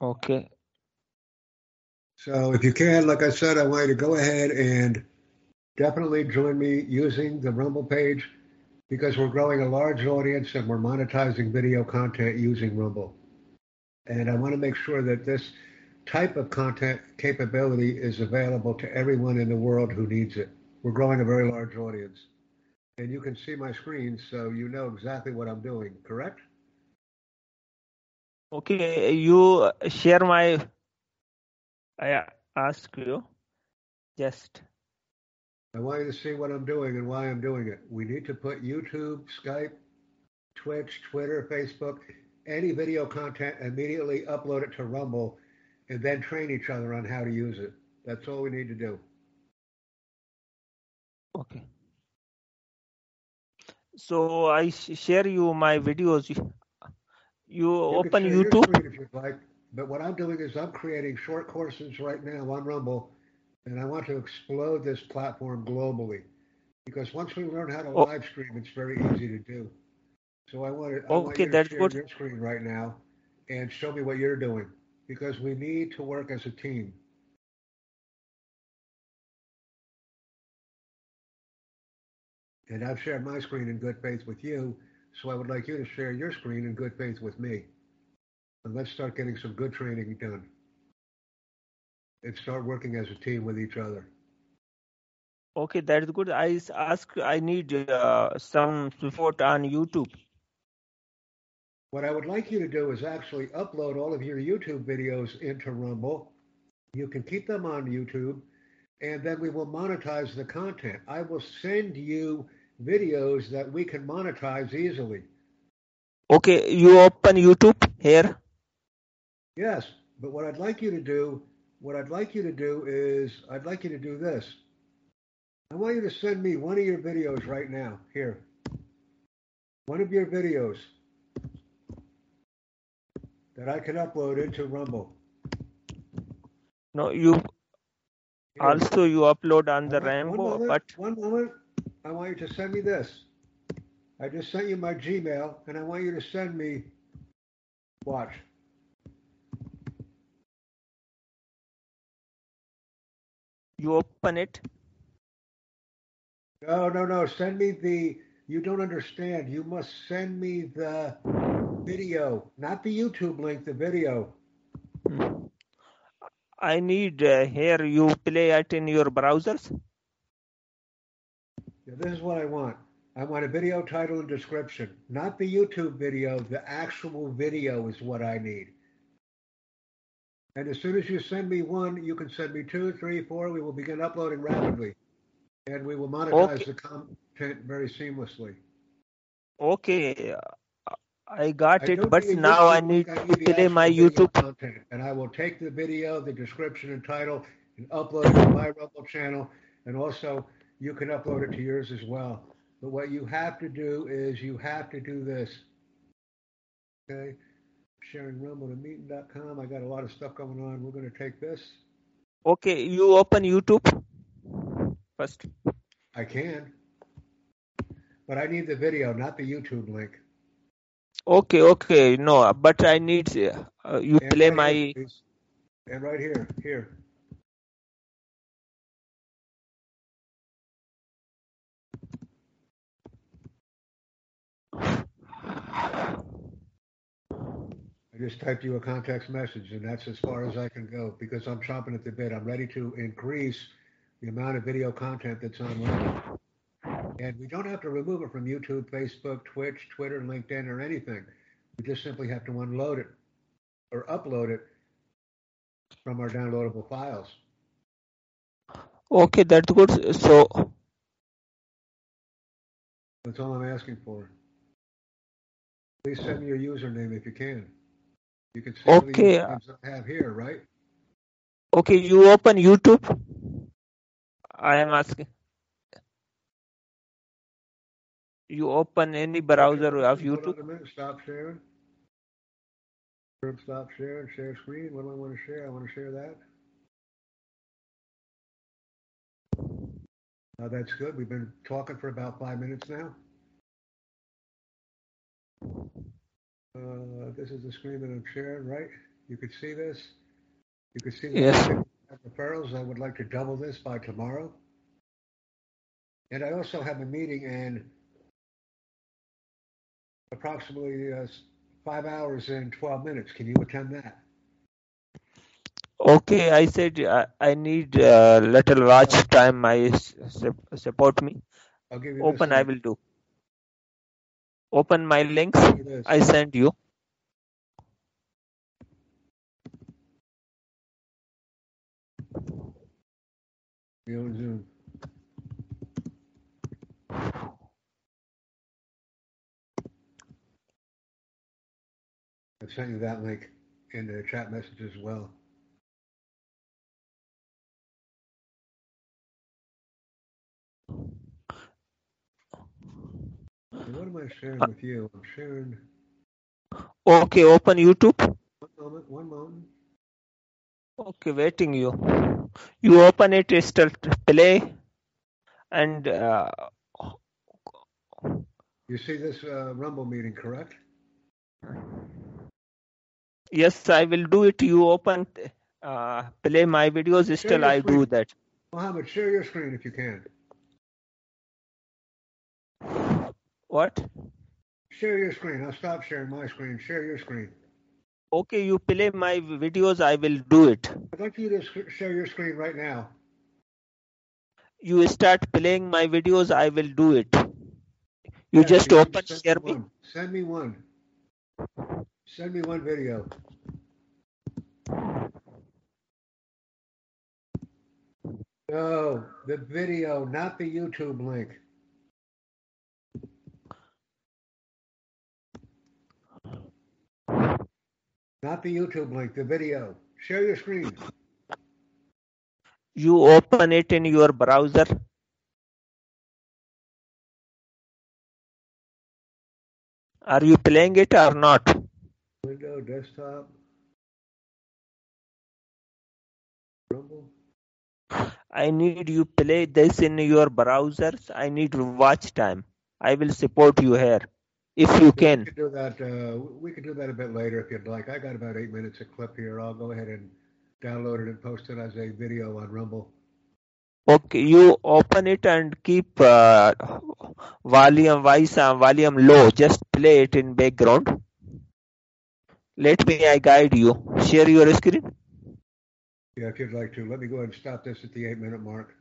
Okay. So if you can, like I said, I want you to go ahead and definitely join me using the Rumble page because we're growing a large audience and we're monetizing video content using Rumble. And I want to make sure that this type of content capability is available to everyone in the world who needs it. We're growing a very large audience. And you can see my screen, so you know exactly what I'm doing, correct? Okay, you share my. I ask you. Just. I want you to see what I'm doing and why I'm doing it. We need to put YouTube, Skype, Twitch, Twitter, Facebook, any video content, immediately upload it to Rumble, and then train each other on how to use it. That's all we need to do. Okay. So I sh- share you my videos. You, you open YouTube. if you'd like, but what I'm doing is I'm creating short courses right now on Rumble, and I want to explode this platform globally. Because once we learn how to Oh. live stream, it's very easy to do. So I want to, I want Okay, you to that's share good. your screen right now and show me what you're doing because we need to work as a team. And I've shared my screen in good faith with you, so I would like you to share your screen in good faith with me. And let's start getting some good training done. And start working as a team with each other. Okay, that's good. I ask. I need uh, some support on YouTube. What I would like you to do is actually upload all of your YouTube videos into Rumble. You can keep them on YouTube, and then we will monetize the content. I will send you videos that we can monetize easily. Okay, you open YouTube here. Yes, but what I'd like you to do, what I'd like you to do is, I'd like you to do this. I want you to send me one of your videos right now. Here. One of your videos that I can upload into Rumble. No, you Here. also you upload on the I want- one Rambo, moment, but one moment. I want you to send me this. I just sent you my Gmail, and I want you to send me. Watch. you open it. No, no, no. Send me the. You don't understand. You must send me the video, not the YouTube link. The video. Hmm. I need uh, here you play it in your browsers. Yeah, this is what I want. I want a video title and description, not the YouTube video. The actual video is what I need. And as soon as you send me one, you can send me two, three, four. We will begin uploading rapidly, and we will monetize Okay. the content very seamlessly. Okay, uh, I got I it, but now I need. I to play my YouTube. content, and I will take the video, the description, and title, and upload it to my Rumble channel, and also you can upload it to yours as well. But what you have to do is you have to do this. Okay, sharing Rumble to meeting.com. I got a lot of stuff going on. We're going to take this. Okay, you open YouTube first. I can, but I need the video, not the YouTube link. Okay, okay, no, but I need uh, you And play right my. here, and right here, here. I just typed you a context message, and that's as far as I can go because I'm chomping at the bit. I'm ready to increase the amount of video content that's online. And we don't have to remove it from YouTube, Facebook, Twitch, Twitter, LinkedIn, or anything. We just simply have to unload it or upload it from our downloadable files. Okay, that's good. So, That's all I'm asking for. Please send me your username if you can. You can see the Okay. Uh, usernames I have here, right? okay, you open YouTube. I am asking. You open any browser Okay, of YouTube. Stop sharing. Stop sharing. Share screen. What do I want to share? I want to share that. Now that's good. We've been talking for about five minutes now. Uh, this is the screen that I'm sharing, right? You could see this. You could see the Yes. referrals. I would like to double this by tomorrow. And I also have a meeting in approximately uh, five hours and 12 minutes. Can you attend that? Okay, I said uh, I need uh, little watch time. My s- support me. I'll give you Open, I will do. Open my links. You. I send you. Be on Zoom. I sent you that link in the chat message as well. What am I sharing with you? I'm sharing. Okay, open YouTube. One moment. One moment. Okay, waiting you. You open it, start play, and uh, You see this uh, Rumble meeting, correct? yes, I will do it. You open, uh, play my videos. Still, I do that. Mohammed, share your screen if you can. What? Share your screen. I'll stop sharing my screen. Share your screen. Okay, you play my videos. I will do it. I'd like you to sh- share your screen right now. You start playing my videos. I will do it. You Yes, just you open share me. one. Send me one. Send me one video. No, the video, not the YouTube link. Not the YouTube link, the video. Share your screen. You open it in your browser. Are you playing it or not? Window, desktop. Rumble. I need you play this in your browsers. I need watch time. I will support you here if you We can. could do that. Uh, we could do that a bit later if you'd like. I got about eight minutes of clip here. I'll go ahead and download it and post it as a video on Rumble. Okay, you open it and keep uh, volume wise uh, volume low. Just play it in background. Let me I guide you. Share your screen. Yeah, if you'd like to. Let me go ahead and stop this at the eight minute mark.